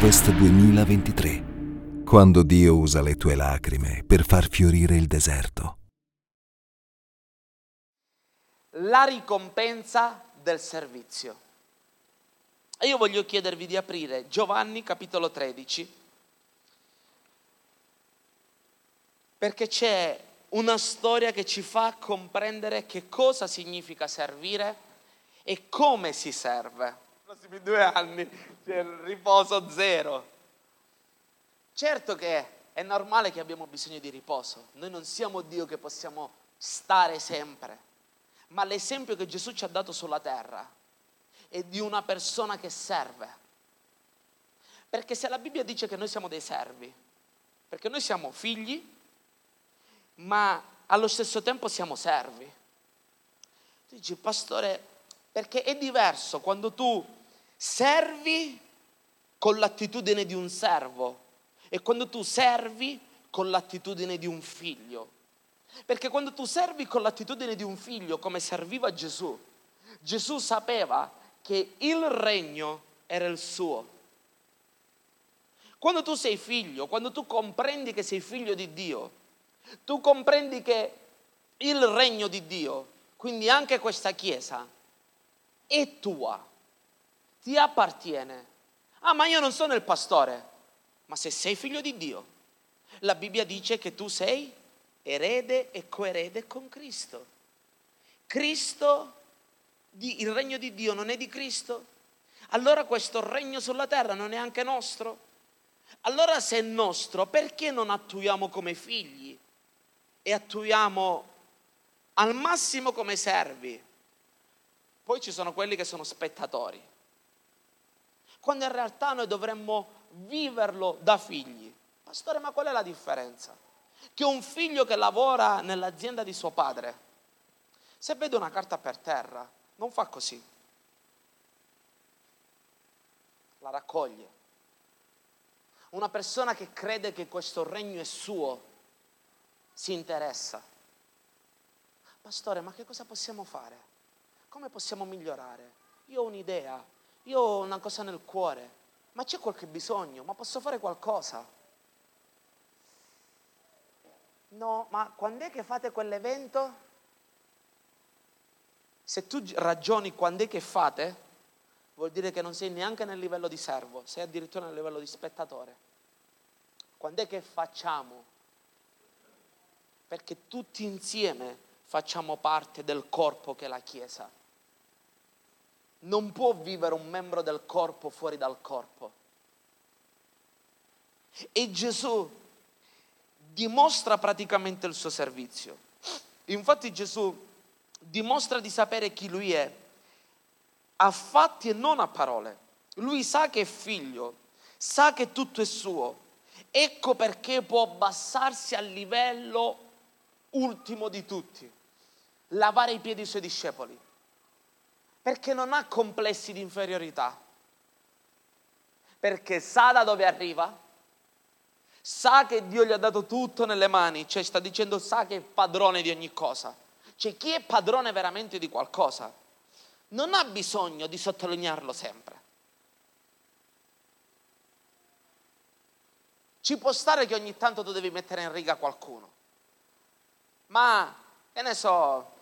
Harvest 2023. Quando Dio usa le tue lacrime per far fiorire il deserto. La ricompensa del servizio. E io voglio chiedervi di aprire Giovanni capitolo 13, perché c'è una storia che ci fa comprendere che cosa significa servire e come si serve. Prossimi due anni c'è il riposo zero. Certo che è normale che abbiamo bisogno di riposo, noi non siamo Dio che possiamo stare sempre, ma l'esempio che Gesù ci ha dato sulla terra è di una persona che serve. Perché se la Bibbia dice che noi siamo dei servi, perché noi siamo figli, ma allo stesso tempo siamo servi. Tu dici, pastore, perché è diverso quando tu servi con l'attitudine di un servo e quando tu servi con l'attitudine di un figlio. Perché quando tu servi con l'attitudine di un figlio, come serviva Gesù, Gesù sapeva che il regno era il suo. Quando tu sei figlio, quando tu comprendi che sei figlio di Dio, tu comprendi che il regno di Dio, quindi anche questa chiesa, è tua, ti appartiene. Ah, ma io non sono il pastore. Ma se sei figlio di Dio, la Bibbia dice che tu sei erede e coerede con Cristo. Cristo, il regno di Dio non è di Cristo? Allora questo regno sulla terra non è anche nostro? Allora se è nostro, perché non attuiamo come figli? e attuiamo al massimo come servi. Poi ci sono quelli che sono spettatori, quando in realtà noi dovremmo viverlo da figli. Pastore, ma qual è la differenza? Che un figlio che lavora nell'azienda di suo padre, se vede una carta per terra, non fa così, la raccoglie. Una persona che crede che questo regno è suo, si interessa. Pastore, ma che cosa possiamo fare? Come possiamo migliorare? Io ho un'idea, io ho una cosa nel cuore, ma c'è qualche bisogno, ma posso fare qualcosa? No, ma quando è che fate quell'evento? Se tu ragioni quando è che fate, vuol dire che non sei neanche nel livello di servo, sei addirittura nel livello di spettatore. Quando è che facciamo? perché tutti insieme facciamo parte del corpo che è la Chiesa. Non può vivere un membro del corpo fuori dal corpo. E Gesù dimostra praticamente il suo servizio. Infatti Gesù dimostra di sapere chi lui è a fatti e non a parole. Lui sa che è figlio, sa che tutto è suo. Ecco perché può abbassarsi al livello ultimo di tutti, lavare i piedi ai suoi discepoli, perché non ha complessi di inferiorità, perché sa da dove arriva, sa che Dio gli ha dato tutto nelle mani, cioè sta dicendo sa che è padrone di ogni cosa, cioè chi è padrone veramente di qualcosa non ha bisogno di sottolinearlo sempre. Ci può stare che ogni tanto tu devi mettere in riga qualcuno ma che ne so,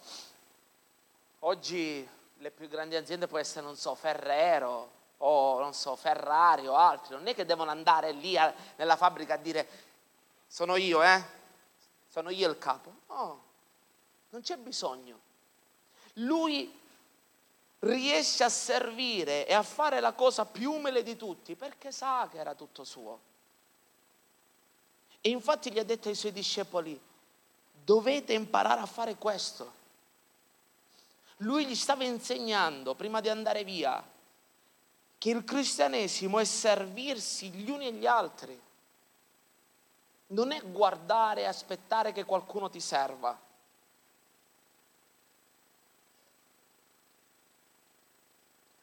oggi le più grandi aziende può essere, non so, Ferrero o non so, Ferrari o altri, non è che devono andare lì a, nella fabbrica a dire sono io, eh? Sono io il capo. No, non c'è bisogno. Lui riesce a servire e a fare la cosa più umile di tutti perché sa che era tutto suo. E infatti gli ha detto ai suoi discepoli, dovete imparare a fare questo. Lui gli stava insegnando prima di andare via che il cristianesimo è servirsi gli uni e gli altri. Non è guardare e aspettare che qualcuno ti serva.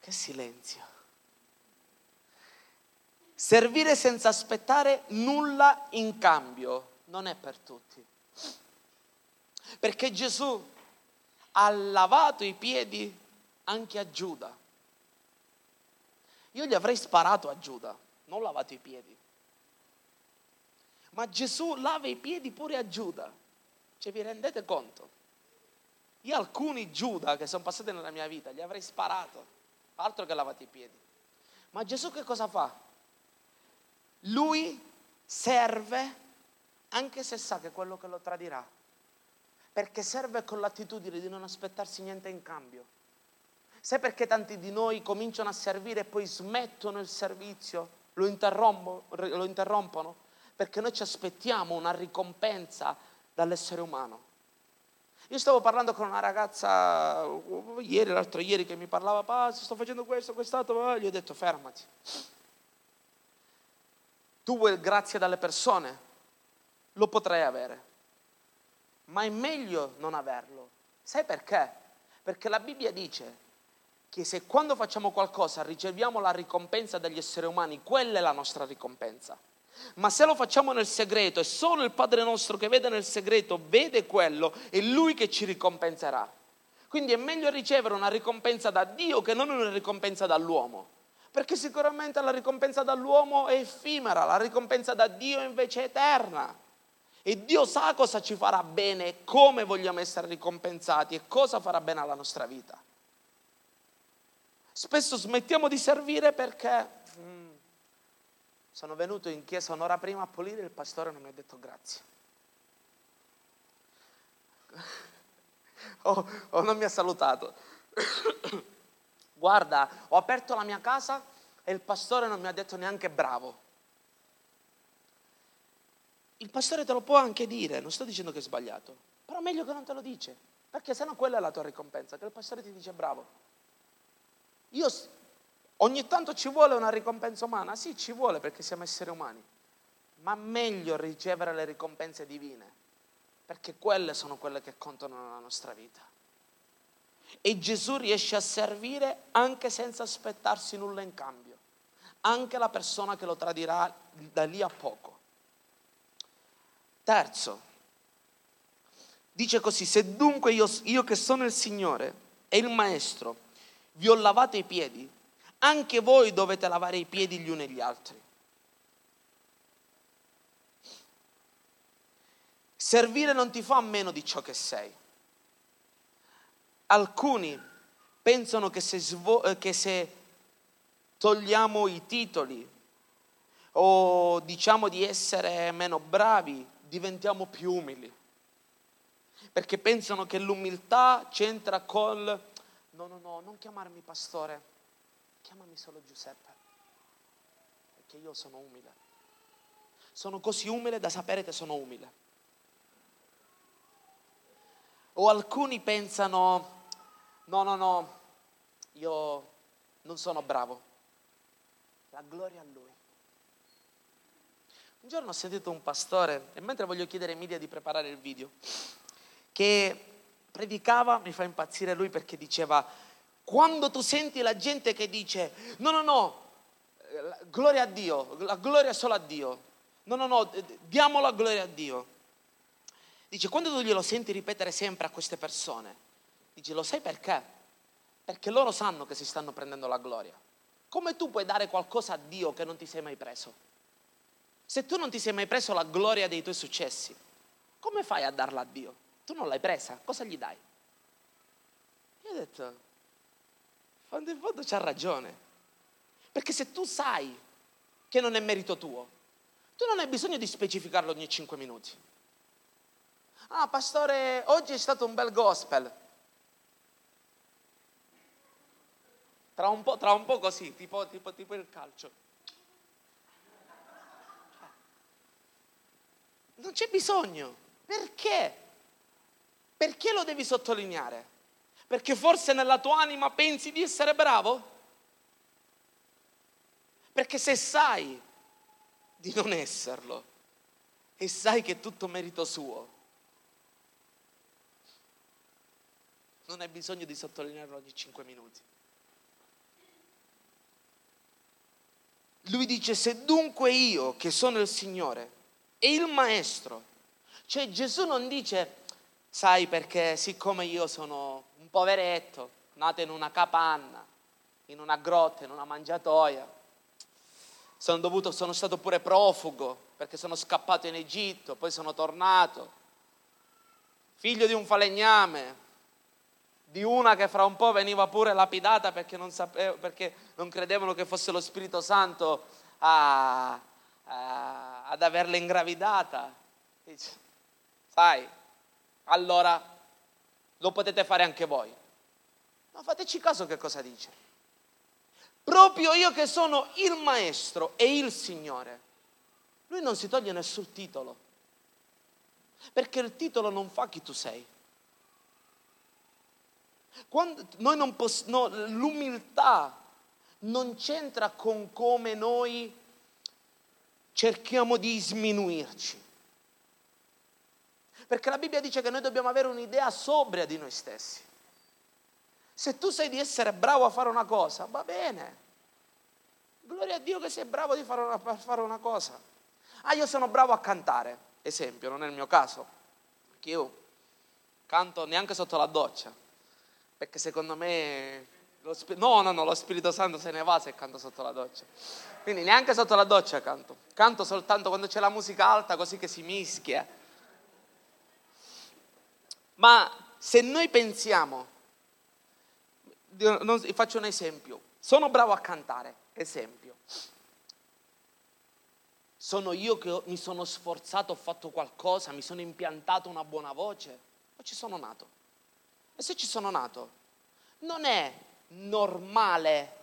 Che silenzio. Servire senza aspettare nulla in cambio non è per tutti. Perché Gesù ha lavato i piedi anche a Giuda. Io gli avrei sparato a Giuda. non lavato i piedi. Ma Gesù lava i piedi pure a Giuda. Cioè vi rendete conto? Io alcuni Giuda che sono passati nella mia vita gli avrei sparato, altro che lavati i piedi. Ma Gesù che cosa fa? Lui serve anche se sa che quello che lo tradirà, perché serve con l'attitudine di non aspettarsi niente in cambio. Sai perché tanti di noi cominciano a servire e poi smettono il servizio, lo, lo interrompono? Perché noi ci aspettiamo una ricompensa dall'essere umano. Io stavo parlando con una ragazza ieri, l'altro ieri, che mi parlava, pa, sto facendo questo, quest'altro, gli ho detto fermati. Tu vuoi grazie dalle persone, lo potrai avere, ma è meglio non averlo. Sai perché? Perché la Bibbia dice che se quando facciamo qualcosa riceviamo la ricompensa dagli esseri umani, quella è la nostra ricompensa. Ma se lo facciamo nel segreto e solo il Padre nostro che vede nel segreto vede quello, è Lui che ci ricompenserà. Quindi è meglio ricevere una ricompensa da Dio che non una ricompensa dall'uomo. Perché sicuramente la ricompensa dall'uomo è effimera, la ricompensa da Dio invece è eterna. E Dio sa cosa ci farà bene, come vogliamo essere ricompensati e cosa farà bene alla nostra vita. Spesso smettiamo di servire perché mm, sono venuto in chiesa un'ora prima a pulire e il pastore non mi ha detto grazie. o, oh, o non mi ha salutato. Guarda, ho aperto la mia casa e il pastore non mi ha detto neanche bravo. Il pastore te lo può anche dire, non sto dicendo che è sbagliato, però meglio che non te lo dice, perché sennò quella è la tua ricompensa, che il pastore ti dice bravo. Io Ogni tanto ci vuole una ricompensa umana? Sì, ci vuole perché siamo esseri umani, ma meglio ricevere le ricompense divine, perché quelle sono quelle che contano nella nostra vita. E Gesù riesce a servire anche senza aspettarsi nulla in cambio, anche la persona che lo tradirà da lì a poco. Terzo, dice così, se dunque io, io che sono il Signore e il Maestro vi ho lavato i piedi, anche voi dovete lavare i piedi gli uni agli altri. Servire non ti fa meno di ciò che sei. Alcuni pensano che se, svo- eh, che se togliamo i titoli o diciamo di essere meno bravi, diventiamo più umili. Perché pensano che l'umiltà c'entra col no, no, no, non chiamarmi pastore chiamami solo Giuseppe, perché io sono umile. Sono così umile da sapere che sono umile. O alcuni pensano, no, no, no, io non sono bravo. La gloria a lui. Un giorno ho sentito un pastore, e mentre voglio chiedere ai media di preparare il video, che predicava, mi fa impazzire lui perché diceva, quando tu senti la gente che dice no, no, no, gloria a Dio, la gloria solo a Dio, no, no, no, diamo la gloria a Dio. Dice, quando tu glielo senti ripetere sempre a queste persone, dice, lo sai perché? Perché loro sanno che si stanno prendendo la gloria. Come tu puoi dare qualcosa a Dio che non ti sei mai preso? Se tu non ti sei mai preso la gloria dei tuoi successi, come fai a darla a Dio? Tu non l'hai presa, cosa gli dai? Io ho detto, quando in fondo c'ha ragione. Perché se tu sai che non è merito tuo, tu non hai bisogno di specificarlo ogni 5 minuti. Ah, pastore, oggi è stato un bel gospel. Tra un po', tra un po così, tipo, tipo, tipo il calcio. Non c'è bisogno. Perché? Perché lo devi sottolineare? Perché forse nella tua anima pensi di essere bravo? Perché se sai di non esserlo e sai che è tutto merito suo, non hai bisogno di sottolinearlo ogni cinque minuti. Lui dice, se dunque io, che sono il Signore, e il Maestro, cioè Gesù non dice, sai perché siccome io sono un poveretto, nato in una capanna, in una grotta, in una mangiatoia, sono, dovuto, sono stato pure profugo perché sono scappato in Egitto, poi sono tornato. Figlio di un falegname, di una che fra un po' veniva pure lapidata perché non, sapevo, perché non credevano che fosse lo Spirito Santo a, a, ad averla ingravidata. Dice, sai, allora lo potete fare anche voi. Ma fateci caso che cosa dice. Proprio io che sono il maestro e il Signore. Lui non si toglie nessun titolo, perché il titolo non fa chi tu sei. Quando non poss- no, l'umiltà non c'entra con come noi cerchiamo di sminuirci. Perché la Bibbia dice che noi dobbiamo avere un'idea sobria di noi stessi. Se tu sai di essere bravo a fare una cosa, va bene. Gloria a Dio che sei bravo di fare una, fare una cosa. Ah, io sono bravo a cantare, esempio, non è il mio caso. Perché io canto neanche sotto la doccia perché secondo me Sp- no, no, no, lo Spirito Santo se ne va se canto sotto la doccia. Quindi neanche sotto la doccia canto. Canto soltanto quando c'è la musica alta così che si mischia. Ma se noi pensiamo, faccio un esempio, sono bravo a cantare, esempio. Sono io che mi sono sforzato, ho fatto qualcosa, mi sono impiantato una buona voce o ci sono nato? E se ci sono nato, non è normale,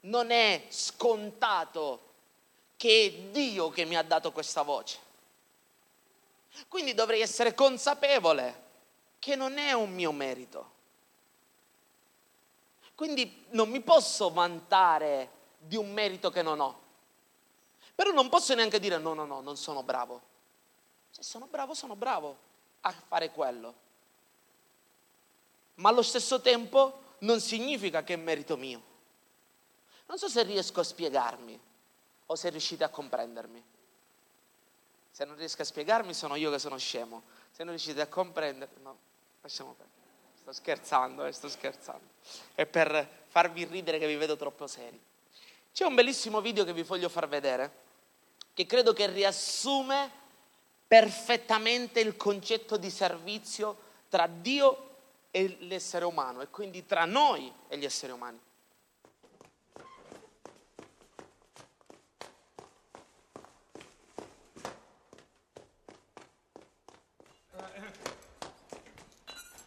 non è scontato che è Dio che mi ha dato questa voce. Quindi dovrei essere consapevole che non è un mio merito. Quindi non mi posso vantare di un merito che non ho. Però non posso neanche dire no, no, no, non sono bravo. Se sono bravo, sono bravo a fare quello ma allo stesso tempo non significa che è merito mio. Non so se riesco a spiegarmi o se riuscite a comprendermi. Se non riesco a spiegarmi sono io che sono scemo. Se non riuscite a comprendermi, no, lasciamo perdere. Sto scherzando, eh, sto scherzando. È per farvi ridere che vi vedo troppo seri. C'è un bellissimo video che vi voglio far vedere, che credo che riassume perfettamente il concetto di servizio tra Dio e l'essere umano e quindi tra noi e gli esseri umani.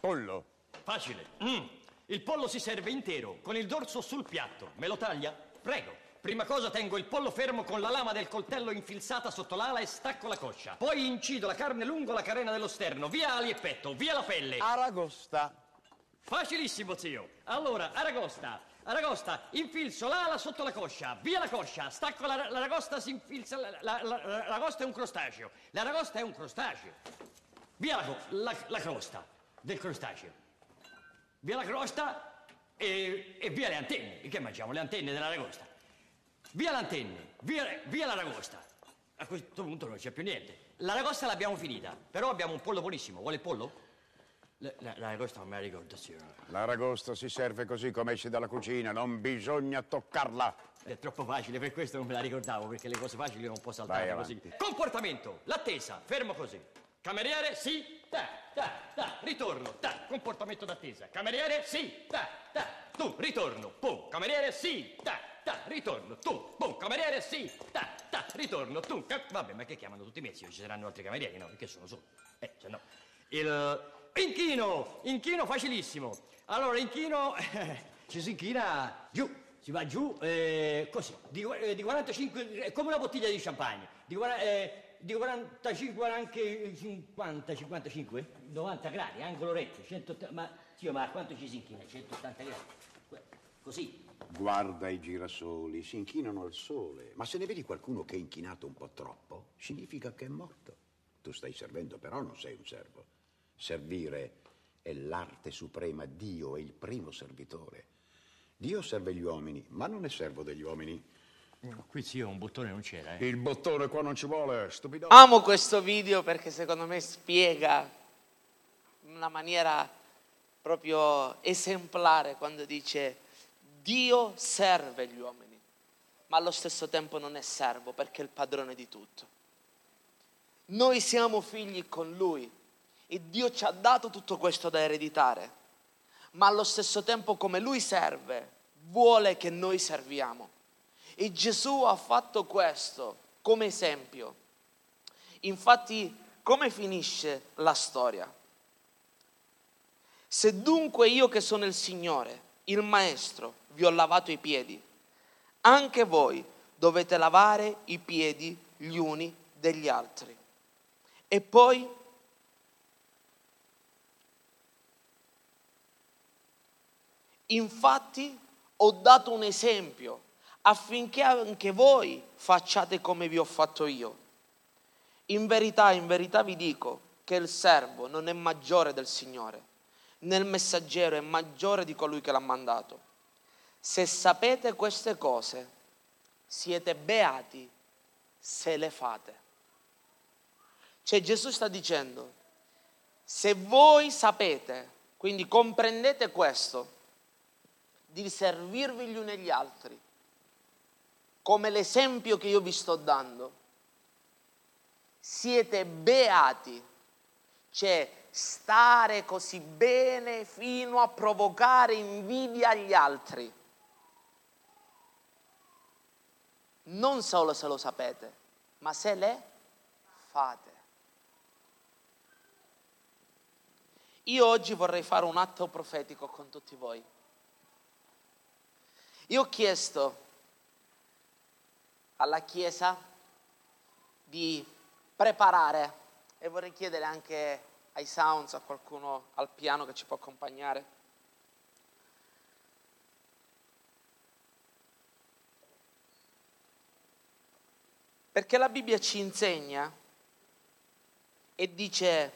Pollo. Facile. Mm. Il pollo si serve intero, con il dorso sul piatto. Me lo taglia? Prego. Prima cosa tengo il pollo fermo con la lama del coltello infilzata sotto l'ala e stacco la coscia. Poi incido la carne lungo la carena dello sterno. Via ali e petto, via la pelle. Aragosta. Facilissimo, zio. Allora, aragosta. Aragosta, infilzo l'ala sotto la coscia, via la coscia, stacco la, l'aragosta, si infilza, la, la, la, l'aragosta è un crostaceo, l'aragosta è un crostaceo, via la, la, la crosta del crostaceo, via la crosta e, e via le antenne, che mangiamo? Le antenne dell'aragosta. Via le antenne, via, via l'aragosta. A questo punto non c'è più niente. L'aragosta l'abbiamo finita, però abbiamo un pollo buonissimo. Vuole il pollo? L'aragosta non me la ricordo, signora. L'aragosta si serve così come esce dalla cucina, non bisogna toccarla. È troppo facile, per questo non me la ricordavo, perché le cose facili non può saltare così. Comportamento, l'attesa, fermo così. Cameriere, sì, ta, ta, ta, ritorno, ta, comportamento d'attesa. Cameriere, sì, ta, ta, tu, ritorno, pum. Cameriere, sì, ta, ta, ritorno, tu, pum. Cameriere, sì, ta, ta, ritorno, tu. Ca- Vabbè, ma che chiamano tutti i mezzi? Ci saranno altri camerieri, no? Perché sono solo. Eh, se no. Il Inchino, inchino facilissimo. Allora, inchino, eh, ci si inchina giù, si va giù eh, così, di, eh, di, 45, come una bottiglia di champagne, di, eh, di 45 anche 50, 55, 90 gradi, angolo retto, 180, ma, zio, ma quanto ci si inchina? 180 gradi, così. Guarda i girasoli, si inchinano al sole, ma se ne vedi qualcuno che è inchinato un po' troppo, significa che è morto. Tu stai servendo, però non sei un servo. Servire è l'arte suprema, Dio è il primo servitore. Dio serve gli uomini, ma non è servo degli uomini. Qui zio un bottone non c'era, eh? Il bottone qua non ci vuole, stupido. Amo questo video perché secondo me spiega in una maniera proprio esemplare quando dice Dio serve gli uomini, ma allo stesso tempo non è servo perché è il padrone di tutto. Noi siamo figli con Lui e Dio ci ha dato tutto questo da ereditare, ma allo stesso tempo come Lui serve, vuole che noi serviamo. E Gesù ha fatto questo come esempio. Infatti, come finisce la storia? Se dunque io che sono il Signore, il Maestro, vi ho lavato i piedi, anche voi dovete lavare i piedi gli uni degli altri. E poi Infatti ho dato un esempio affinché anche voi facciate come vi ho fatto io. In verità, in verità vi dico che il servo non è maggiore del Signore, né il messaggero è maggiore di colui che l'ha mandato. Se sapete queste cose, siete beati se le fate. Cioè Gesù sta dicendo, se voi sapete, quindi comprendete questo, di servirvi gli uni agli altri, come l'esempio che io vi sto dando, siete beati, cioè stare così bene fino a provocare invidia agli altri. Non solo se lo sapete, ma se le fate. Io oggi vorrei fare un atto profetico con tutti voi. Io ho chiesto alla Chiesa di preparare e vorrei chiedere anche ai sounds, a qualcuno al piano che ci può accompagnare. Perché la Bibbia ci insegna e dice,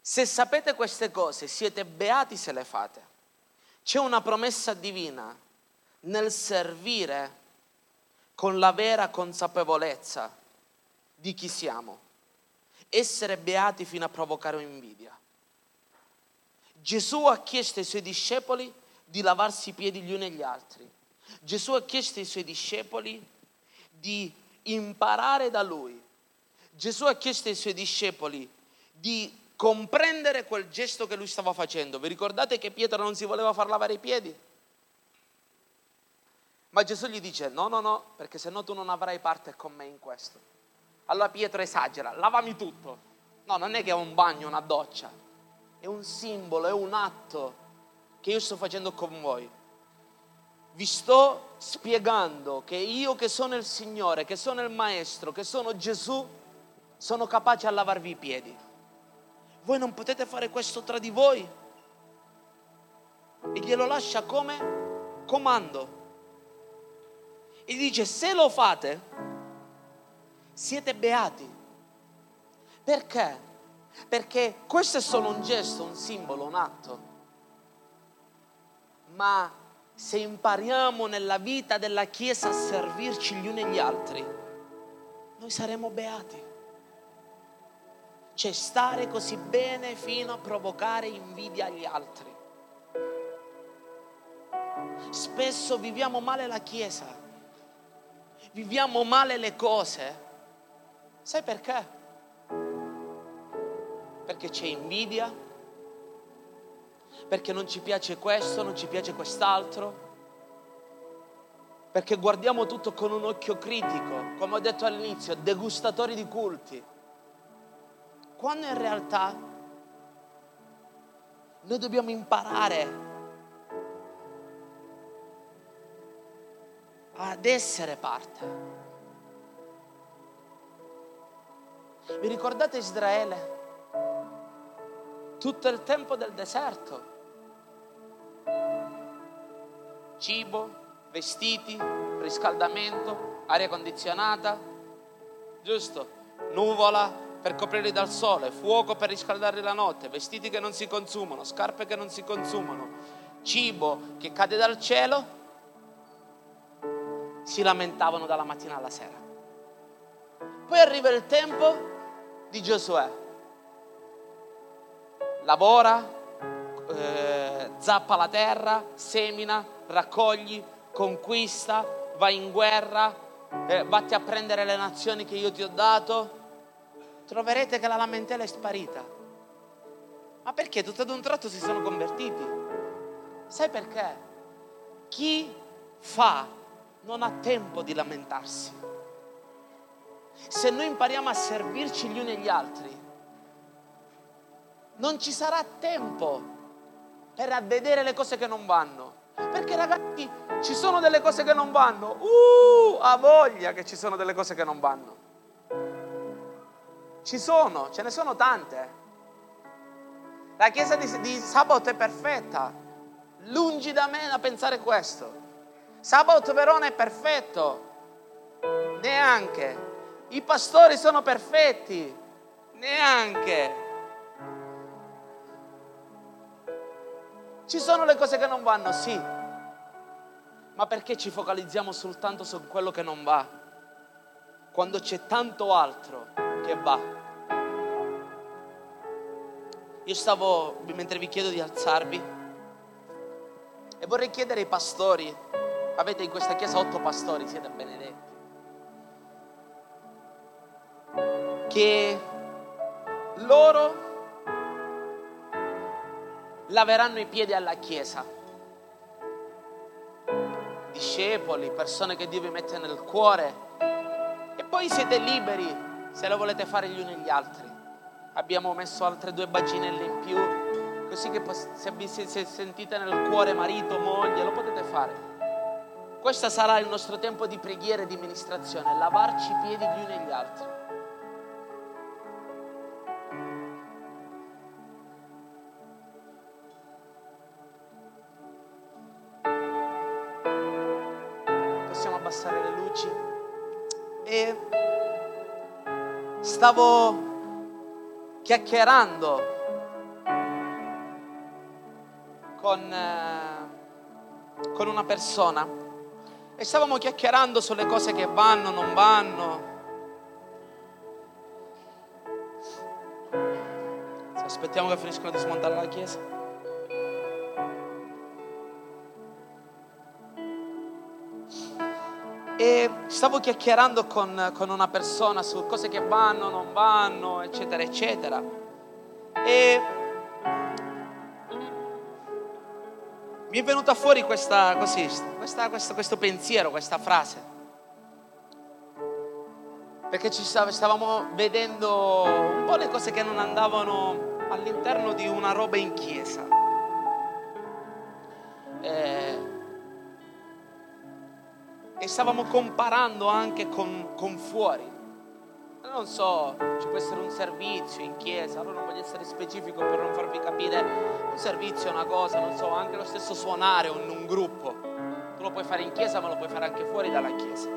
se sapete queste cose siete beati se le fate. C'è una promessa divina nel servire con la vera consapevolezza di chi siamo. Essere beati fino a provocare invidia. Gesù ha chiesto ai suoi discepoli di lavarsi i piedi gli uni agli altri. Gesù ha chiesto ai suoi discepoli di imparare da lui. Gesù ha chiesto ai suoi discepoli di comprendere quel gesto che lui stava facendo. Vi ricordate che Pietro non si voleva far lavare i piedi? Ma Gesù gli dice no, no, no, perché se no tu non avrai parte con me in questo. Allora Pietro esagera, lavami tutto. No, non è che è un bagno, una doccia, è un simbolo, è un atto che io sto facendo con voi. Vi sto spiegando che io che sono il Signore, che sono il Maestro, che sono Gesù, sono capace a lavarvi i piedi. Voi non potete fare questo tra di voi. E glielo lascia come comando. E dice, se lo fate, siete beati. Perché? Perché questo è solo un gesto, un simbolo, un atto. Ma se impariamo nella vita della Chiesa a servirci gli uni agli altri, noi saremo beati c'è stare così bene fino a provocare invidia agli altri. Spesso viviamo male la Chiesa, viviamo male le cose. Sai perché? Perché c'è invidia, perché non ci piace questo, non ci piace quest'altro, perché guardiamo tutto con un occhio critico, come ho detto all'inizio, degustatori di culti quando in realtà noi dobbiamo imparare ad essere parte. Vi ricordate Israele? Tutto il tempo del deserto. Cibo, vestiti, riscaldamento, aria condizionata, giusto? Nuvola, per coprirli dal sole, fuoco per riscaldarli la notte, vestiti che non si consumano, scarpe che non si consumano, cibo che cade dal cielo, si lamentavano dalla mattina alla sera. Poi arriva il tempo di Giosuè. Lavora, eh, zappa la terra, semina, raccogli, conquista, vai in guerra, eh, vatti a prendere le nazioni che io ti ho dato, troverete che la lamentela è sparita. Ma perché tutto ad un tratto si sono convertiti? Sai perché? Chi fa non ha tempo di lamentarsi. Se noi impariamo a servirci gli uni agli altri, non ci sarà tempo per vedere le cose che non vanno. Perché ragazzi, ci sono delle cose che non vanno. Uh, ha voglia che ci sono delle cose che non vanno. Ci sono, ce ne sono tante. La chiesa di, di sabato è perfetta. Lungi da me da pensare questo. Sabato Verona è perfetto. Neanche. I pastori sono perfetti. Neanche. Ci sono le cose che non vanno, sì, ma perché ci focalizziamo soltanto su quello che non va, quando c'è tanto altro che va? Io stavo, mentre vi chiedo di alzarvi, e vorrei chiedere ai pastori, avete in questa chiesa otto pastori, siete benedetti, che loro laveranno i piedi alla Chiesa. Discepoli, persone che Dio vi mette nel cuore. E poi siete liberi se lo volete fare gli uni gli altri. Abbiamo messo altre due baginelle in più, così che se vi sentite nel cuore marito, moglie, lo potete fare. Questo sarà il nostro tempo di preghiera e di ministrazione, lavarci i piedi gli uni agli altri. Abbassare le luci e stavo chiacchierando con, eh, con una persona e stavamo chiacchierando sulle cose che vanno, non vanno. Aspettiamo che finiscono di smontare la chiesa. E stavo chiacchierando con, con, una persona su cose che vanno, non vanno, eccetera, eccetera. E mi è venuta fuori questa, così, questa, questa, questo pensiero, questa frase. Perché ci stavamo vedendo un po' le cose che non andavano all'interno di una roba in chiesa. Eh, stavamo comparando anche con, con fuori. Non so, ci può essere un servizio in chiesa, allora non voglio essere specifico per non farvi capire, un servizio è una cosa, non so, anche lo stesso suonare in un gruppo. Tu lo puoi fare in chiesa, ma lo puoi fare anche fuori dalla chiesa.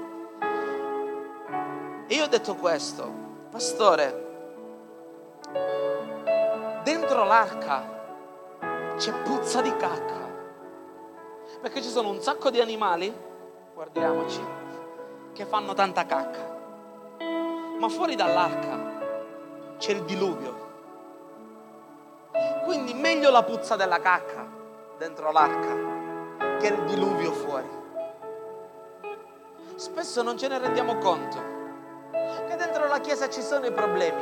E io ho detto questo, pastore, dentro l'arca c'è puzza di cacca, perché ci sono un sacco di animali guardiamoci, che fanno tanta cacca. Ma fuori dall'arca c'è il diluvio. Quindi meglio la puzza della cacca dentro l'arca che il diluvio fuori. Spesso non ce ne rendiamo conto che dentro la chiesa ci sono i problemi,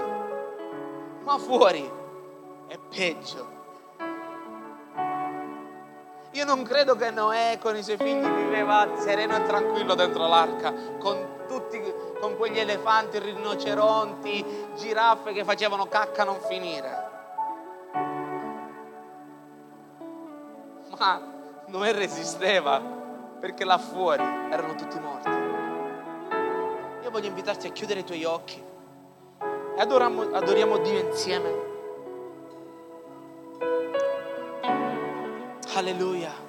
ma fuori è peggio. Io non credo che Noè con i suoi figli viveva sereno e tranquillo dentro l'arca, con tutti, con quegli elefanti, rinoceronti, giraffe che facevano cacca non finire. Ma Noè resisteva perché là fuori erano tutti morti. Io voglio invitarti a chiudere i tuoi occhi e adoriamo, adoriamo Dio insieme. Hallelujah.